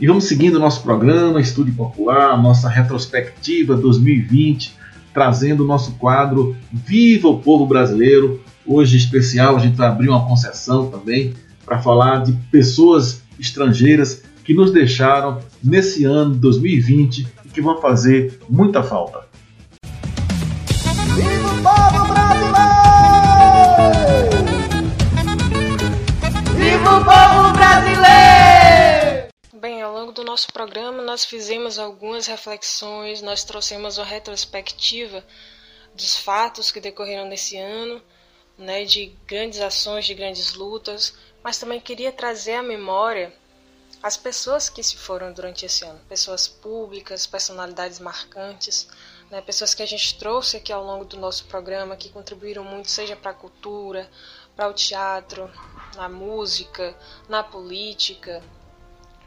E vamos seguindo o nosso programa Estúdio Popular, nossa retrospectiva 2020, trazendo o nosso quadro Viva o Povo Brasileiro. Hoje especial, a gente vai abrir uma concessão também para falar de pessoas estrangeiras que nos deixaram nesse ano 2020 e que vão fazer muita falta. Viva o povo brasileiro! Viva o povo brasileiro! Ao longo do nosso programa nós fizemos algumas reflexões, nós trouxemos uma retrospectiva dos fatos que decorreram nesse ano, né, de grandes ações, de grandes lutas, mas também queria trazer à memória as pessoas que se foram durante esse ano, pessoas públicas, personalidades marcantes, né, pessoas que a gente trouxe aqui ao longo do nosso programa, que contribuíram muito, seja para a cultura, para o teatro, na música, na política,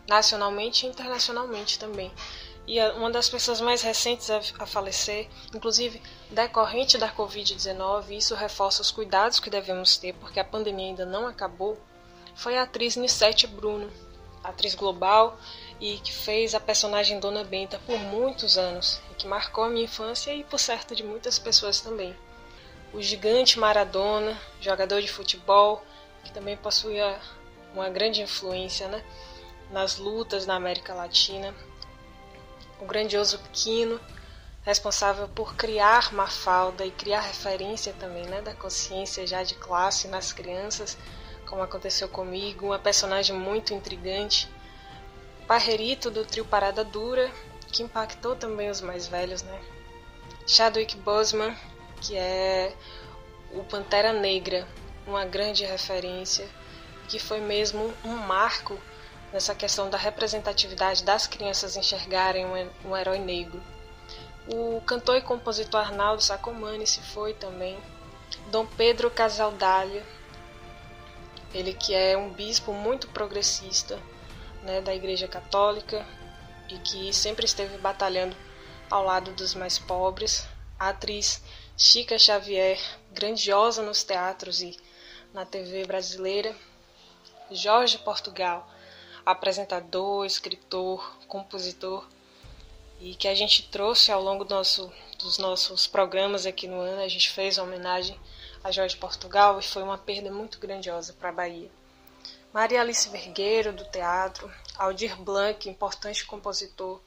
nacionalmente e internacionalmente também. E uma das pessoas mais recentes a, falecer, inclusive decorrente da Covid-19, isso reforça os cuidados que devemos ter, porque a pandemia ainda não acabou, foi a atriz Nissete Bruno, atriz global e que fez a personagem Dona Benta por muitos anos e que marcou a minha infância e por certo de muitas pessoas também. O gigante Maradona, jogador de futebol, que também possuía uma grande influência né, nas lutas na América Latina. O grandioso Quino, responsável por criar Mafalda e criar referência também né, da consciência já de classe nas crianças, como aconteceu comigo, uma personagem muito intrigante Parrerito do trio Parada Dura, que impactou também os mais velhos, né? Chadwick Boseman, que é o Pantera Negra, uma grande referência, que foi mesmo um marco nessa questão da representatividade das crianças enxergarem um, herói negro. O cantor e compositor Arnaldo Sacomani se foi também. Dom Pedro Casaldália, ele que é um bispo muito progressista, né, da Igreja Católica e que sempre esteve batalhando ao lado dos mais pobres. A atriz Chica Xavier, grandiosa nos teatros e na TV brasileira. Jorge Portugal, apresentador, escritor, compositor e que a gente trouxe ao longo do nosso, dos nossos programas aqui no ano. A gente fez uma homenagem a Jorge Portugal e foi uma perda muito grandiosa para a Bahia. Maria Alice Vergueiro, do teatro, Aldir Blanc, importante compositor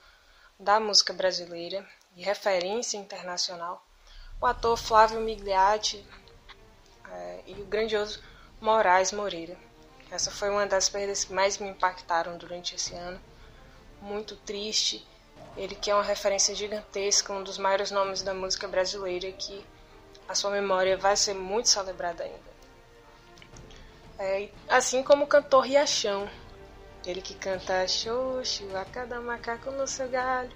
da música brasileira e referência internacional, o ator Flávio Migliati é, e o grandioso Moraes Moreira. Essa foi uma das perdas que mais me impactaram durante esse ano. Muito triste. Ele que é uma referência gigantesca, um dos maiores nomes da música brasileira que a sua memória vai ser muito celebrada ainda. É, assim como o cantor Riachão, ele que canta Xoxo, a cada macaco no seu galho,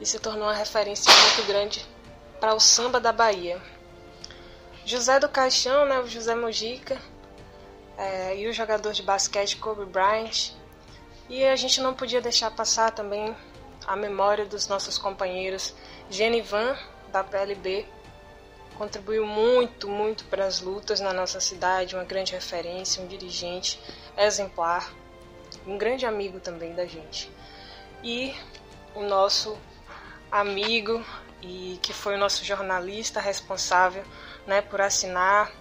e se tornou uma referência muito grande para o samba da Bahia. José do Caixão, né, o José Mojica, é, e o jogador de basquete Kobe Bryant. E a gente não podia deixar passar também a memória dos nossos companheiros Genivan, da PLB, contribuiu muito, muito para as lutas na nossa cidade, uma grande referência, um dirigente exemplar, um grande amigo também da gente. E o nosso amigo e que foi o nosso jornalista responsável, né, por assinar,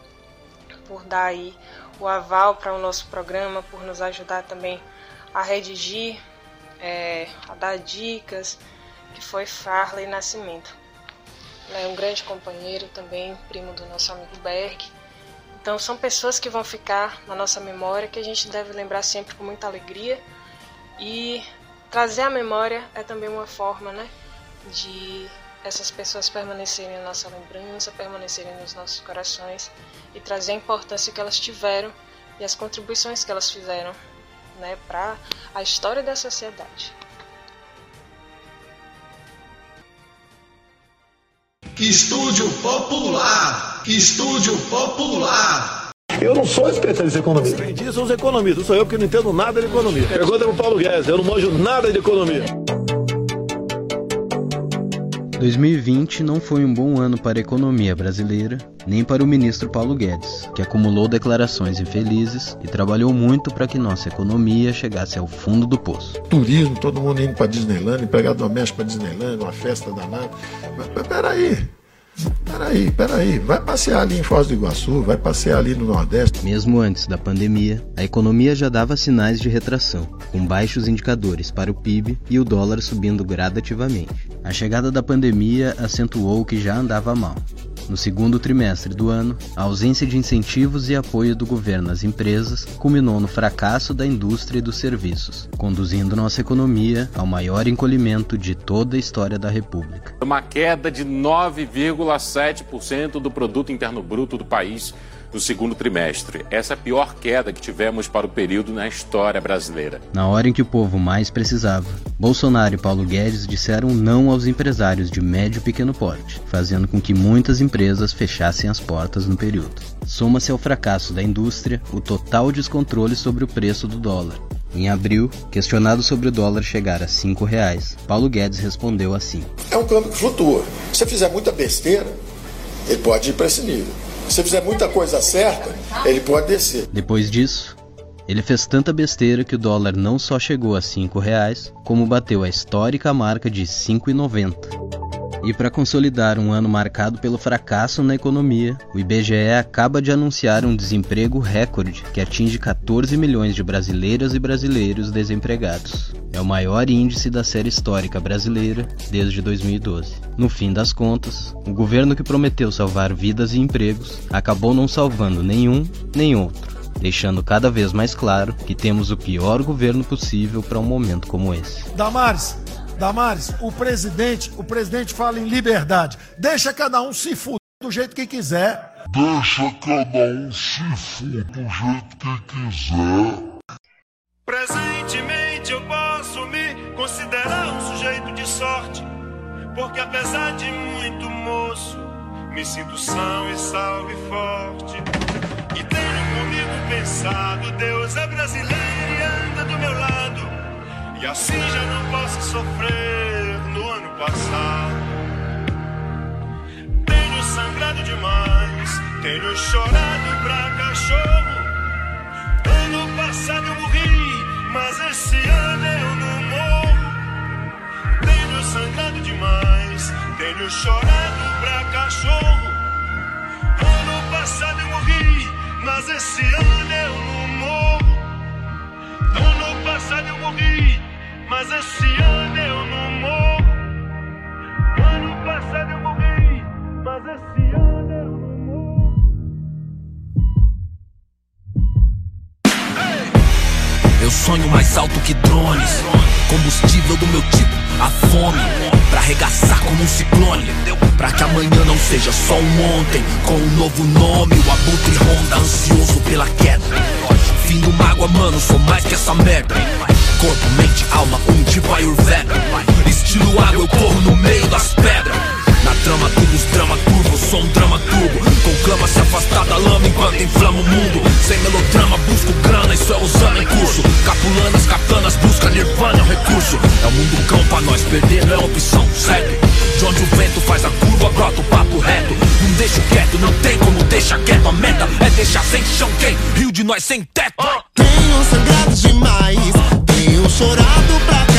por dar aí o aval para o nosso programa, por nos ajudar também a redigir, é, a dar dicas, que foi Farley Nascimento. Né, um grande companheiro também, primo do nosso amigo Berg. Então são pessoas que vão ficar na nossa memória que a gente deve lembrar sempre com muita alegria. E trazer a memória é também uma forma, né, de essas pessoas permanecerem na nossa lembrança, permanecerem nos nossos corações e trazer a importância que elas tiveram e as contribuições que elas fizeram, né, para a história da sociedade. Estúdio Popular. Estúdio Popular. Eu não sou especialista em economia. Quem diz são os economistas. Sou eu que não entendo nada de economia. Pergunta pro Paulo Guedes. Eu não manjo nada de economia. 2020 não foi um bom ano para a economia brasileira, nem para o ministro Paulo Guedes, que acumulou declarações infelizes e trabalhou muito para que nossa economia chegasse ao fundo do poço. Turismo, todo mundo indo para Disneyland, empregado doméstico para Disneyland, uma festa danada. Mas, mas peraí, Peraí, peraí, vai passear ali em Foz do Iguaçu, vai passear ali no Nordeste. Mesmo antes da pandemia, a economia já dava sinais de retração, com baixos indicadores para o PIB e o dólar subindo gradativamente. A chegada da pandemia acentuou o que já andava mal. No segundo trimestre do ano, a ausência de incentivos e apoio do governo às empresas culminou no fracasso da indústria e dos serviços, conduzindo nossa economia ao maior encolhimento de toda a história da República. Uma queda de 9,7% do produto interno bruto do país no segundo trimestre. Essa é a pior queda que tivemos para o período na história brasileira. Na hora em que o povo mais precisava, Bolsonaro e Paulo Guedes disseram não aos empresários de médio e pequeno porte, fazendo com que muitas empresas fechassem as portas no período. Soma-se ao fracasso da indústria o total descontrole sobre o preço do dólar. Em abril, questionado sobre o dólar chegar a R$ reais, Paulo Guedes respondeu assim: É um câmbio que flutua. Se você fizer muita besteira, ele pode ir para esse nível. Se fizer muita coisa certa, ele pode descer. Depois disso, ele fez tanta besteira que o dólar não só chegou a R$ reais, como bateu a histórica marca de R$ 5,90. E para consolidar um ano marcado pelo fracasso na economia, o IBGE acaba de anunciar um desemprego recorde que atinge 14 milhões de brasileiras e brasileiros desempregados. É o maior índice da série histórica brasileira desde 2012. No fim das contas, o governo que prometeu salvar vidas e empregos acabou não salvando nenhum nem outro deixando cada vez mais claro que temos o pior governo possível para um momento como esse. Damares, Damares, o presidente, o presidente fala em liberdade. Deixa cada um se fuder do jeito que quiser. Deixa cada um se fuder do jeito que quiser. Presentemente eu posso me considerar um sujeito de sorte, porque apesar de muito moço, me sinto são e salvo e forte. E tenho comigo pensado, Deus é brasileiro e anda do meu lado. E assim já não posso sofrer no ano passado. Tenho sangrado demais, tenho chorado pra cachorro. Ano passado eu morri, mas esse ano eu não morro. Tenho sangrado demais, tenho chorado pra cachorro. Ano passado eu morri, mas esse mas esse ano eu não morro. Ano passado eu morri, mas esse ano eu não morro. Eu sonho mais alto que drones. Combustível do meu tipo, a fome. Pra arregaçar como um ciclone. Pra que amanhã não seja só um ontem. Com um novo nome, o abutre ronda, ansioso pela queda. Fim do mágoa, mano, sou mais que essa merda. Corpo, mente, alma, um tipo Ayurveda. Estilo água, eu corro no meio das pedras. Na trama, tudo os drama curvo, sou um drama turbo Conclama se afastar da lama enquanto inflama o mundo. Sem melodrama, busco grana, isso é usando em curso. Capulanas, katanas, busca nirvana, é um recurso. É o mundo cão pra nós, perder não é opção, segue De onde o vento faz a curva, brota o papo reto. Não deixo quieto, não tem como deixar quieto. A meta é deixar sem chão quem? Rio de nós sem teto. Tenho sangrado demais chorado pra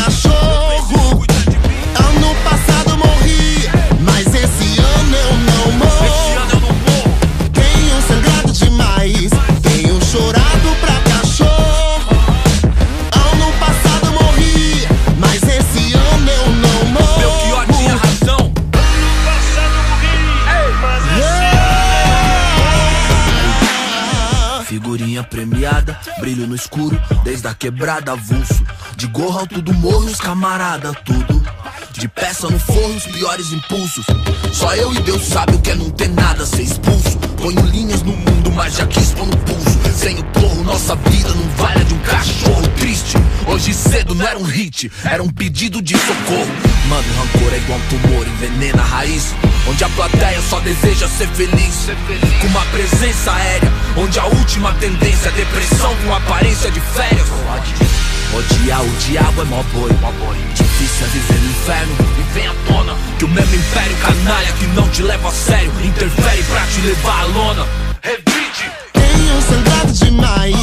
brilho no escuro, desde a quebrada avulso. De gorro alto do morro, os camarada, tudo. De peça no forro, os piores impulsos. Só eu e Deus sabe o que é não ter nada, ser expulso. Ponho linhas no mundo, mas já quis pôr no pulso. Sem o porro, nossa vida não vale a de um cachorro triste. Hoje cedo não era um hit, era um pedido de socorro. Mano, rancor é igual um tumor, envenena a raiz. Onde a plateia só deseja ser feliz. Com uma presença aérea, onde a última tendência é depressão com aparência de férias. Odiar o diabo é mó boi, mó boi. Difícil é viver no inferno e vem à tona que o mesmo império canalha que não te leva a sério interfere pra te levar à lona. Revide. Tenho sangrado demais,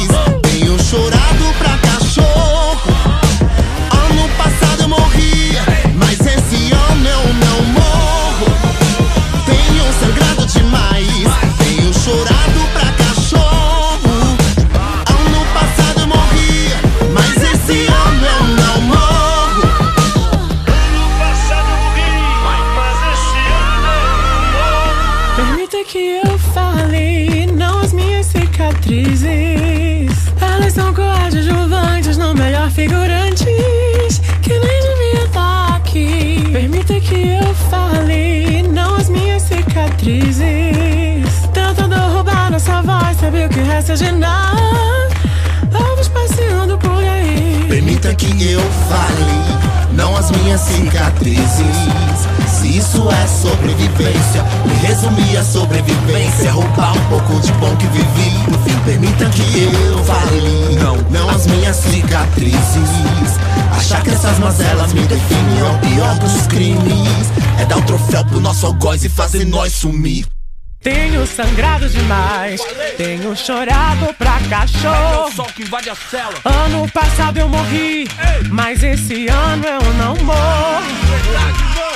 de nada? Vamos passeando por aí. Permita que eu fale, não as minhas cicatrizes. Se isso é sobrevivência, me resumir a sobrevivência. Roubar um pouco de bom que vivi. No fim, permita que eu fale, não, não as minhas cicatrizes. Achar que essas mazelas me definem é o pior dos crimes. É dar o troféu pro nosso algoz e fazer nós sumir. Tenho sangrado demais, tenho chorado pra cachorro. Sol que invade a cela. Ano passado eu morri, mas esse ano eu não morro.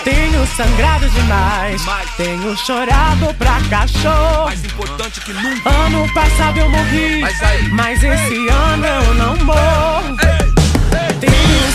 Tenho sangrado demais, tenho chorado pra cachorro. Mais importante que nunca. Ano passado eu morri, Mas mas esse ano eu não morro. Tenho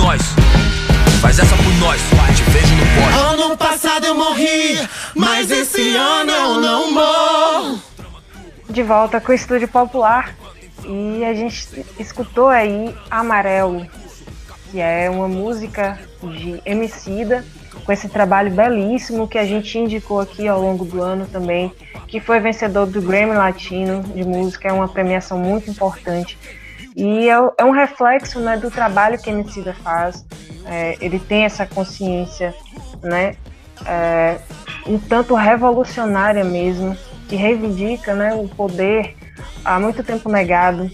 nós. Faz essa por nós. Te vejo no pódio. Ano passado eu morri, mas esse ano eu não morro. de volta com o Estúdio Popular e a gente escutou aí Amarelo, que é uma música de Emicida, com esse trabalho belíssimo que a gente indicou aqui ao longo do ano também, que foi vencedor do Grammy Latino de música, é uma premiação muito importante. E é, é um reflexo né, do trabalho que Emicida faz, é, ele tem essa consciência, né, é, um tanto revolucionária mesmo, que reivindica né, o poder há muito tempo negado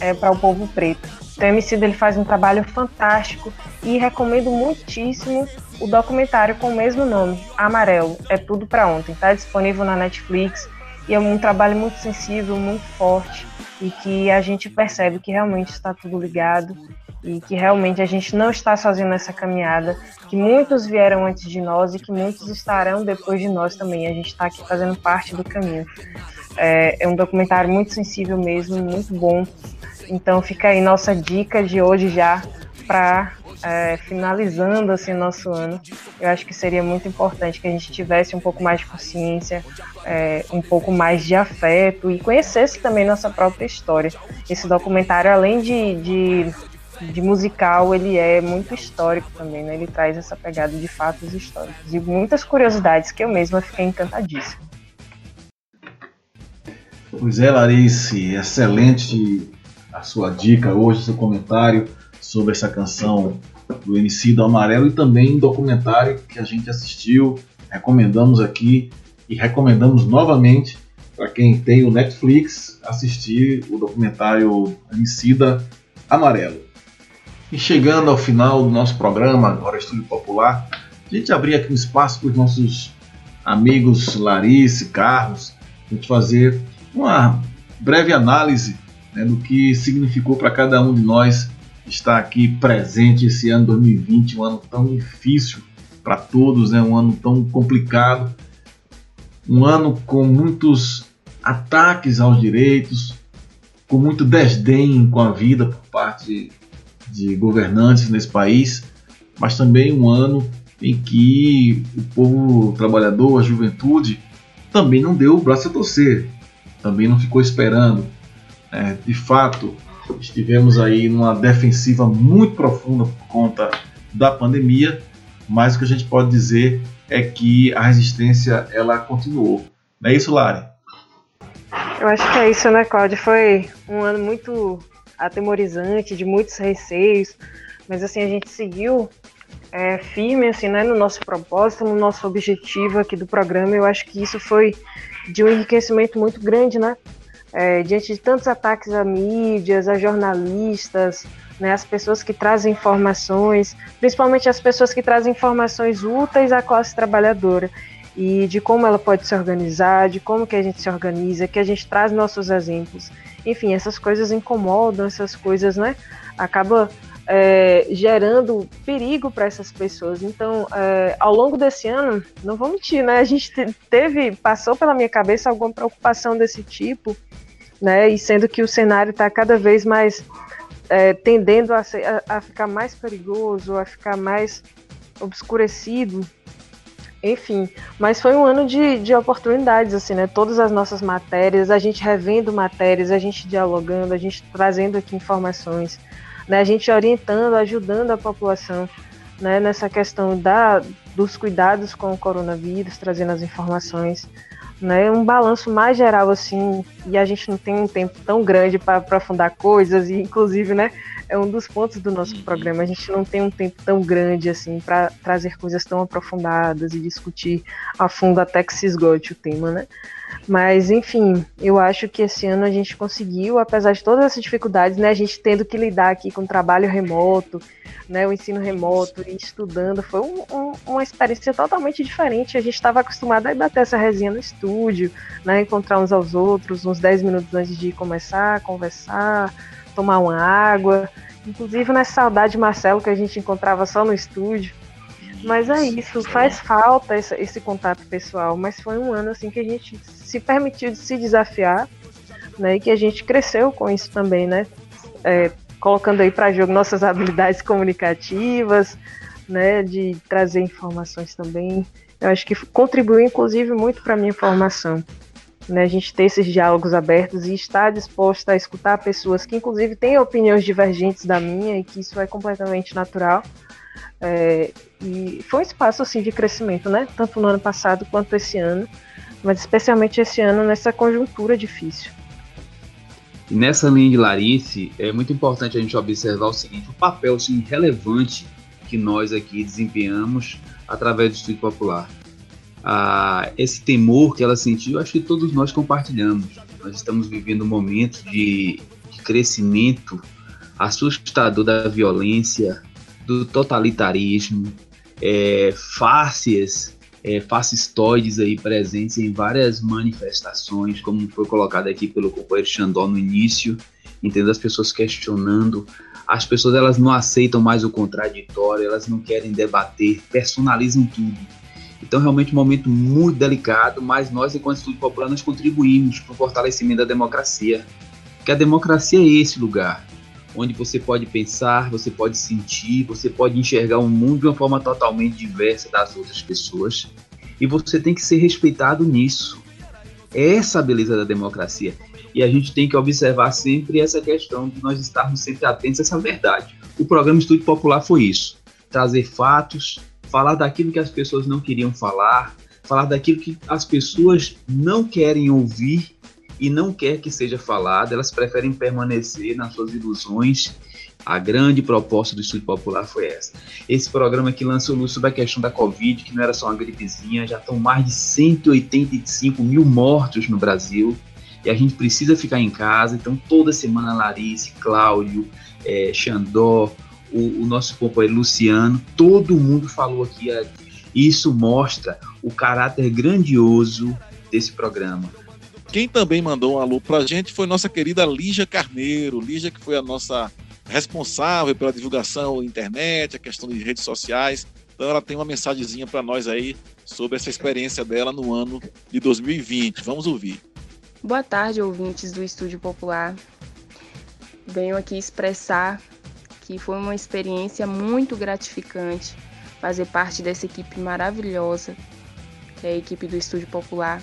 é, para o povo preto. Então, o Emicida ele faz um trabalho fantástico e recomendo muitíssimo o documentário com o mesmo nome, Amarelo, é tudo para ontem. Está disponível na Netflix e é um trabalho muito sensível, muito forte e que a gente percebe que realmente está tudo ligado e que realmente a gente não está sozinho nessa caminhada, que muitos vieram antes de nós e que muitos estarão depois de nós também. A gente está aqui fazendo parte do caminho. É, é um documentário muito sensível mesmo, muito bom. Então fica aí nossa dica de hoje já para é, finalizando assim nosso ano. Eu acho que seria muito importante que a gente tivesse um pouco mais de consciência, é, um pouco mais de afeto e conhecesse também nossa própria história. Esse documentário, além de, de, de musical, ele é muito histórico também, né? Ele traz essa pegada de fatos históricos e muitas curiosidades que eu mesma fiquei encantadíssima. Pois é, Larice, excelente a sua dica hoje, seu comentário sobre essa canção do MC do Amarelo e também um documentário que a gente assistiu, recomendamos aqui e recomendamos novamente para quem tem o Netflix assistir o documentário Emicida Amarelo. E chegando ao final do nosso programa, agora Estúdio Popular, a gente abrir aqui um espaço para os nossos amigos Larice, Carlos, a gente fazer uma breve análise né, do que significou para cada um de nós estar aqui presente esse ano 2020, um ano tão difícil para todos, né, um ano tão complicado, um ano com muitos ataques aos direitos, com muito desdém com a vida por parte de governantes nesse país, mas também um ano em que o povo trabalhador, a juventude, também não deu o braço a torcer, também não ficou esperando. É, de fato, estivemos aí numa defensiva muito profunda por conta da pandemia, mas o que a gente pode dizer é que a resistência ela continuou. Não é isso, Lari? Eu acho que é isso, né, Cláudio? Foi um ano muito atemorizante, de muitos receios, mas assim, a gente seguiu é, firme assim, né, no nosso propósito, no nosso objetivo aqui do programa. Eu acho que isso foi de um enriquecimento muito grande, né? É, diante de tantos ataques a mídias, a jornalistas, né, as pessoas que trazem informações, principalmente as pessoas que trazem informações úteis à classe trabalhadora e de como ela pode se organizar, de como que a gente se organiza, que a gente traz nossos exemplos. Enfim, essas coisas incomodam, essas coisas, né? Acaba é, gerando perigo para essas pessoas. Então, é, ao longo desse ano, não vou mentir, né? A gente teve, passou pela minha cabeça alguma preocupação desse tipo, né? E sendo que o cenário está cada vez mais é, tendendo a, ser, a, a, ficar mais perigoso, a ficar mais obscurecido, enfim, mas foi um ano de, de oportunidades, assim, né? Todas as nossas matérias, a gente revendo matérias, a gente dialogando, a gente trazendo aqui informações, né? A gente orientando, ajudando a população, né? Nessa questão da, dos cuidados com o coronavírus, trazendo as informações, né? Um balanço mais geral, assim, e a gente não tem um tempo tão grande para aprofundar coisas, e inclusive, né? é um dos pontos do nosso uhum. programa. A gente não tem um tempo tão grande assim para trazer coisas tão aprofundadas e discutir a fundo até que se esgote o tema, né? Mas, enfim, eu acho que esse ano a gente conseguiu, apesar de todas essas dificuldades, né? A gente tendo que lidar aqui com trabalho remoto, né? O ensino remoto e estudando, foi um, um, uma experiência totalmente diferente. A gente estava acostumado a bater essa resenha no estúdio, né? Encontrar uns aos outros, uns 10 minutos antes de começar, conversar, tomar uma água. Inclusive na saudade Marcelo que a gente encontrava só no estúdio. Mas é isso, faz falta esse, esse, contato pessoal. Mas foi um ano assim que a gente se permitiu de se desafiar, né? E que a gente cresceu com isso também, né? É, colocando aí para jogo nossas habilidades comunicativas, né? De trazer informações também. Eu acho que contribuiu, inclusive, muito para minha formação né, a gente ter esses diálogos abertos e estar disposta a escutar pessoas que, inclusive, têm opiniões divergentes da minha e que isso é completamente natural. É, e foi um espaço assim de crescimento, né? Tanto no ano passado quanto esse ano, mas especialmente esse ano nessa conjuntura difícil. Nessa linha de Larice, é muito importante a gente observar o seguinte: o papel assim, relevante que nós aqui desempenhamos através do Estúdio Popular a, esse temor que ela sentiu, acho que todos nós compartilhamos. Nós estamos vivendo um momento de, de crescimento assustador da violência, do totalitarismo, é, fáceis, é, fascistoides aí presentes em várias manifestações, como foi colocado aqui pelo companheiro Xandó no início, entendendo as pessoas questionando, as pessoas elas não aceitam mais o contraditório, elas não querem debater, personalizam tudo. Então, realmente, um momento muito delicado, mas nós, enquanto Estúdio Popular, nós contribuímos para o fortalecimento da democracia. Que a democracia é esse lugar, onde você pode pensar, você pode sentir, você pode enxergar o mundo de uma forma totalmente diversa das outras pessoas. E você tem que ser respeitado nisso. Essa é a beleza da democracia. E a gente tem que observar sempre essa questão de nós estarmos sempre atentos a essa verdade. O programa Estúdio Popular foi isso: trazer fatos, falar daquilo que as pessoas não queriam falar, falar daquilo que as pessoas não querem ouvir e não quer que seja falado, elas preferem permanecer nas suas ilusões. A grande proposta do Estúdio Popular foi essa. Esse programa que lançou luz sobre a questão da Covid, que não era só uma gripezinha, já estão mais de 185 mil mortos no Brasil e a gente precisa ficar em casa. Então, toda semana, Larice, Cláudio, é, Xandó, o, o nosso companheiro Luciano, todo mundo falou aqui. É, isso mostra o caráter grandioso desse programa. Quem também mandou um alô pra gente foi nossa querida Lígia Carneiro. Lígia, que foi a nossa responsável pela divulgação na internet, a questão de redes sociais. Então ela tem uma mensagenzinha para nós aí sobre essa experiência dela no ano de 2020. Vamos ouvir. Boa tarde, ouvintes do Estúdio Popular. Venho aqui expressar que foi uma experiência muito gratificante fazer parte dessa equipe maravilhosa, que é a equipe do Estúdio Popular.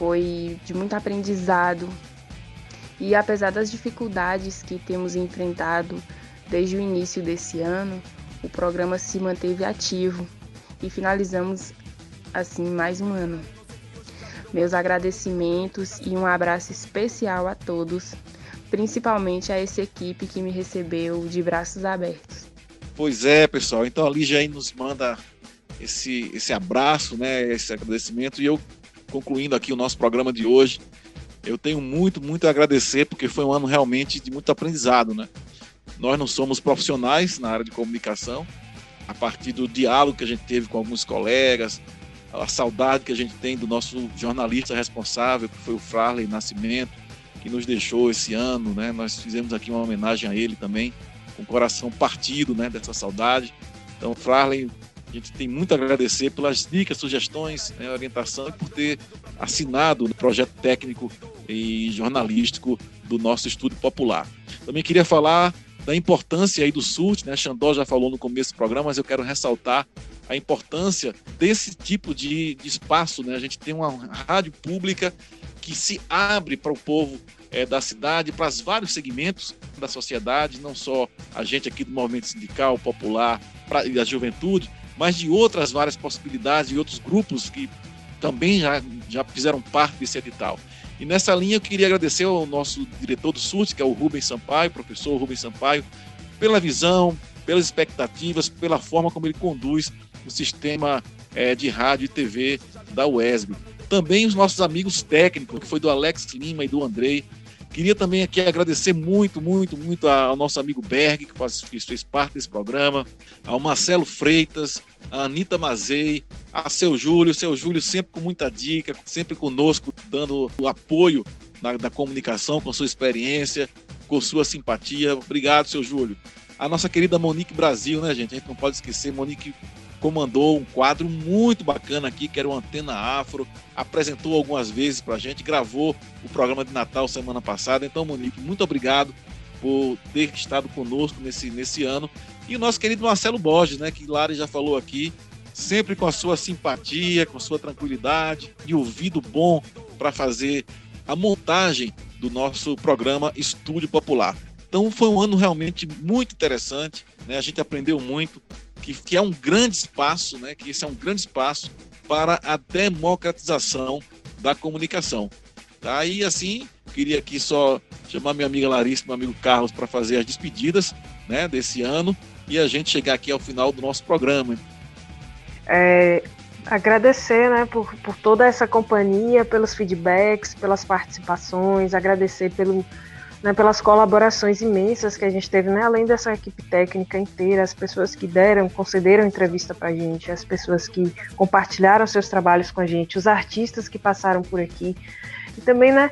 Foi de muito aprendizado. E apesar das dificuldades que temos enfrentado desde o início desse ano, o programa se manteve ativo e finalizamos assim mais um ano. Meus agradecimentos e um abraço especial a todos, principalmente a essa equipe que me recebeu de braços abertos. Pois é, pessoal. Então a Lígia aí nos manda esse, esse abraço, né, esse agradecimento. E eu, concluindo aqui o nosso programa de hoje, eu tenho muito, muito a agradecer, porque foi um ano realmente de muito aprendizado, né? Nós não somos profissionais na área de comunicação, a partir do diálogo que a gente teve com alguns colegas, a saudade que a gente tem do nosso jornalista responsável, que foi o Farley Nascimento, que nos deixou esse ano, né? Nós fizemos aqui uma homenagem a ele também, com o coração partido, né, dessa saudade. Então, Farley, a gente tem muito a agradecer pelas dicas, sugestões, né, orientação e por ter assinado o projeto técnico e jornalístico do nosso Estúdio Popular. Também queria falar da importância aí do SURT, né? Xandó já falou no começo do programa, mas eu quero ressaltar a importância desse tipo de, de espaço, né? A gente tem uma rádio pública que se abre para o povo é, da cidade, para os vários segmentos da sociedade, não só a gente aqui do movimento sindical, popular e da juventude, mas de outras várias possibilidades e outros grupos que também já, já fizeram parte desse edital. E nessa linha eu queria agradecer ao nosso diretor do SURT, que é o Rubens Sampaio, professor Rubens Sampaio, pela visão, pelas expectativas, pela forma como ele conduz o sistema é, de rádio e TV da UESB. Também os nossos amigos técnicos, que foi do Alex Lima e do Andrei. Queria também aqui agradecer muito, muito, muito ao nosso amigo Berg, que faz, fez parte desse programa, ao Marcelo Freitas, a Anitta Mazei, a seu Júlio, seu Júlio sempre com muita dica, sempre conosco, dando o apoio na, da comunicação, com sua experiência, com sua simpatia. Obrigado, seu Júlio. A nossa querida Monique Brasil, né, gente? A gente não pode esquecer, Monique comandou um quadro muito bacana aqui, que era o Antena Afro, apresentou algumas vezes para a gente, gravou o programa de Natal semana passada. Então, Monique, muito obrigado por ter estado conosco nesse, nesse ano. E o nosso querido Marcelo Borges, né, que Lari já falou aqui, sempre com a sua simpatia, com a sua tranquilidade e ouvido bom para fazer a montagem do nosso programa Estúdio Popular. Então foi um ano realmente muito interessante, né? A gente aprendeu muito, que, que é um grande espaço, né? Que esse é um grande espaço para a democratização da comunicação. Tá? E assim, queria aqui só chamar minha amiga Larissa, meu amigo Carlos, para fazer as despedidas né, desse ano e a gente chegar aqui ao final do nosso programa. É, agradecer né, por, por toda essa companhia, pelos feedbacks, pelas participações, agradecer pelo, né, pelas colaborações imensas que a gente teve, né, além dessa equipe técnica inteira, as pessoas que deram, concederam entrevista para a gente, as pessoas que compartilharam seus trabalhos com a gente, os artistas que passaram por aqui, e também, né,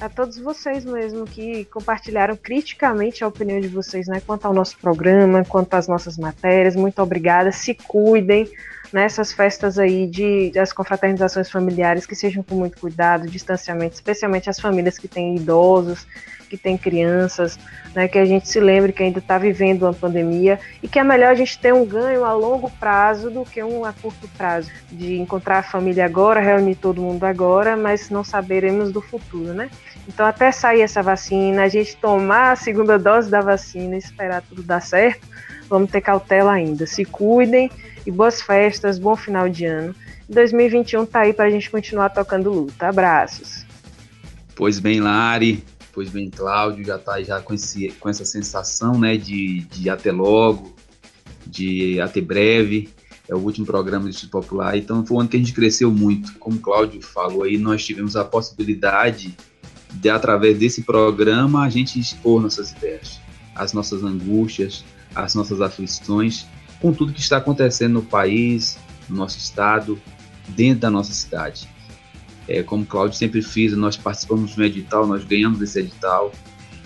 a todos vocês mesmo que compartilharam criticamente a opinião de vocês, né, quanto ao nosso programa, quanto às nossas matérias. Muito obrigada. Se cuidem nessas festas aí de das confraternizações familiares que sejam com muito cuidado, distanciamento, especialmente as famílias que têm idosos, que têm crianças, né, que a gente se lembre que ainda está vivendo uma pandemia e que é melhor a gente ter um ganho a longo prazo do que um a curto prazo, de encontrar a família agora, reunir todo mundo agora, mas não saberemos do futuro, né? Então, até sair essa vacina, a gente tomar a segunda dose da vacina e esperar tudo dar certo, vamos ter cautela ainda. Se cuidem e boas festas, bom final de ano. 2021 tá aí para a gente continuar tocando luta. Abraços. Pois bem, Lari, pois bem, Cláudio, já tá já com, esse, com essa sensação, né, de, de até logo, de até breve. É o último programa do Instituto Popular, então foi um ano que a gente cresceu muito. Como o Cláudio falou aí, nós tivemos a possibilidade de, através desse programa, a gente expor nossas ideias, as nossas angústias, as nossas aflições, com tudo que está acontecendo no país, no nosso estado, dentro da nossa cidade. É, como o Cláudio sempre fez, nós participamos de edital, nós ganhamos esse edital,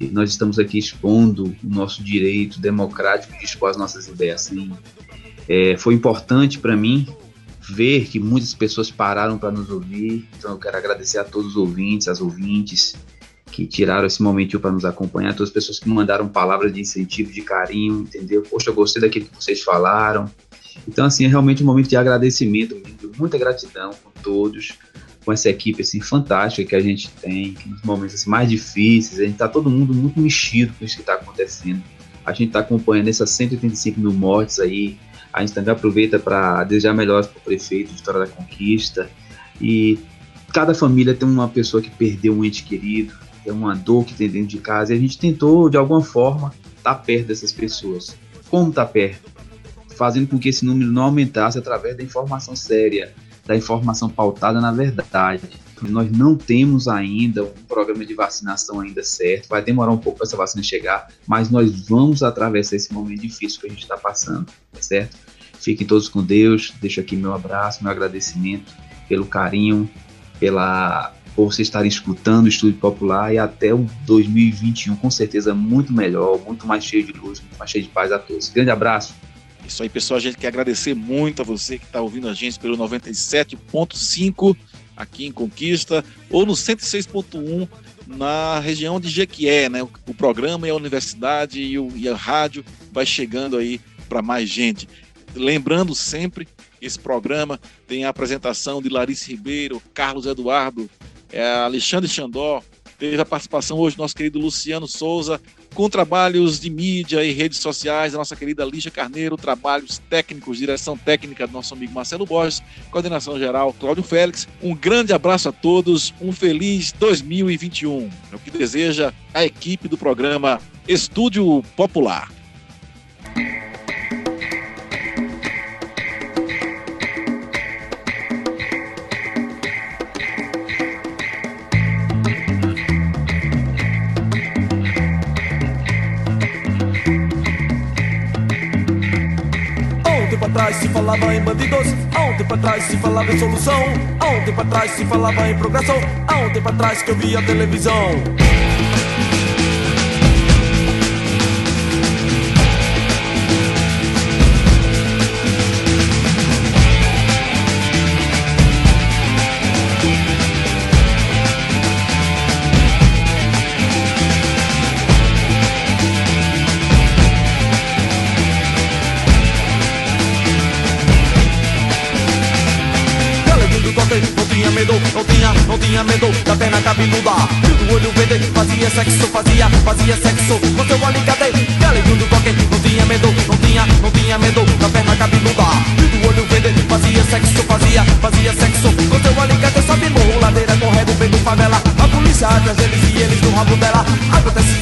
e nós estamos aqui expondo o nosso direito democrático de expor as nossas ideias. Assim, é, foi importante para mim ver que muitas pessoas pararam para nos ouvir. Então eu quero agradecer a todos os ouvintes, as ouvintes que tiraram esse momentinho para nos acompanhar, todas as pessoas que mandaram palavras de incentivo, de carinho, entendeu? Poxa, eu gostei daquilo que vocês falaram. Então, assim, é realmente um momento de agradecimento, de muita gratidão com todos, com essa equipe assim, fantástica que a gente tem, que nos momentos assim, mais difíceis, a gente está todo mundo muito mexido com isso que está acontecendo. A gente está acompanhando essas 185 mil mortes aí, a gente também aproveita para desejar melhores para o prefeito Vitória da Conquista. E cada família tem uma pessoa que perdeu um ente querido, tem uma dor que tem dentro de casa, e a gente tentou, de alguma forma, estar tá perto dessas pessoas. Como estar tá perto? Fazendo com que esse número não aumentasse através da informação séria, da informação pautada na verdade. Nós não temos ainda um programa de vacinação ainda certo, vai demorar um pouco para essa vacina chegar, mas nós vamos atravessar esse momento difícil que a gente está passando, certo? Fiquem todos com Deus, deixo aqui meu abraço, meu agradecimento pelo carinho, pela por vocês estarem escutando o Estúdio Popular e até o 2021 com certeza muito melhor, muito mais cheio de luz, muito mais cheio de paz a todos. Grande abraço. Isso aí, pessoal. A gente quer agradecer muito a você que está ouvindo a gente pelo 97.5 aqui em Conquista ou no 106.1 na região de Jequié, né? O programa e a universidade e, o, e a rádio vai chegando aí para mais gente. Lembrando sempre, esse programa tem a apresentação de Larissa Ribeiro, Carlos Eduardo, é, Alexandre Xandó, teve a participação hoje do nosso querido Luciano Souza, com trabalhos de mídia e redes sociais, a nossa querida Lígia Carneiro, trabalhos técnicos, direção técnica do nosso amigo Marcelo Borges, coordenação geral Cláudio Félix. Um grande abraço a todos, um feliz 2021. É o que deseja a equipe do programa Estúdio Popular. Atrás se falava em bandidos, há um tempo atrás se falava em solução, há um tempo atrás se falava em progressão, há um tempo atrás que eu via televisão. Cabeluda. Do olho verde, fazia sexo, fazia, fazia sexo com seu alicate. Galinho do toque, não tinha medo, não tinha, não tinha medo da perna cabeluda. Do olho verde, fazia sexo, fazia, fazia sexo com seu alicate. Sobe morro, ladeira, corrego, pego favela. A polícia atrás deles e eles no rabo dela. Acontece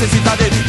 necesita de.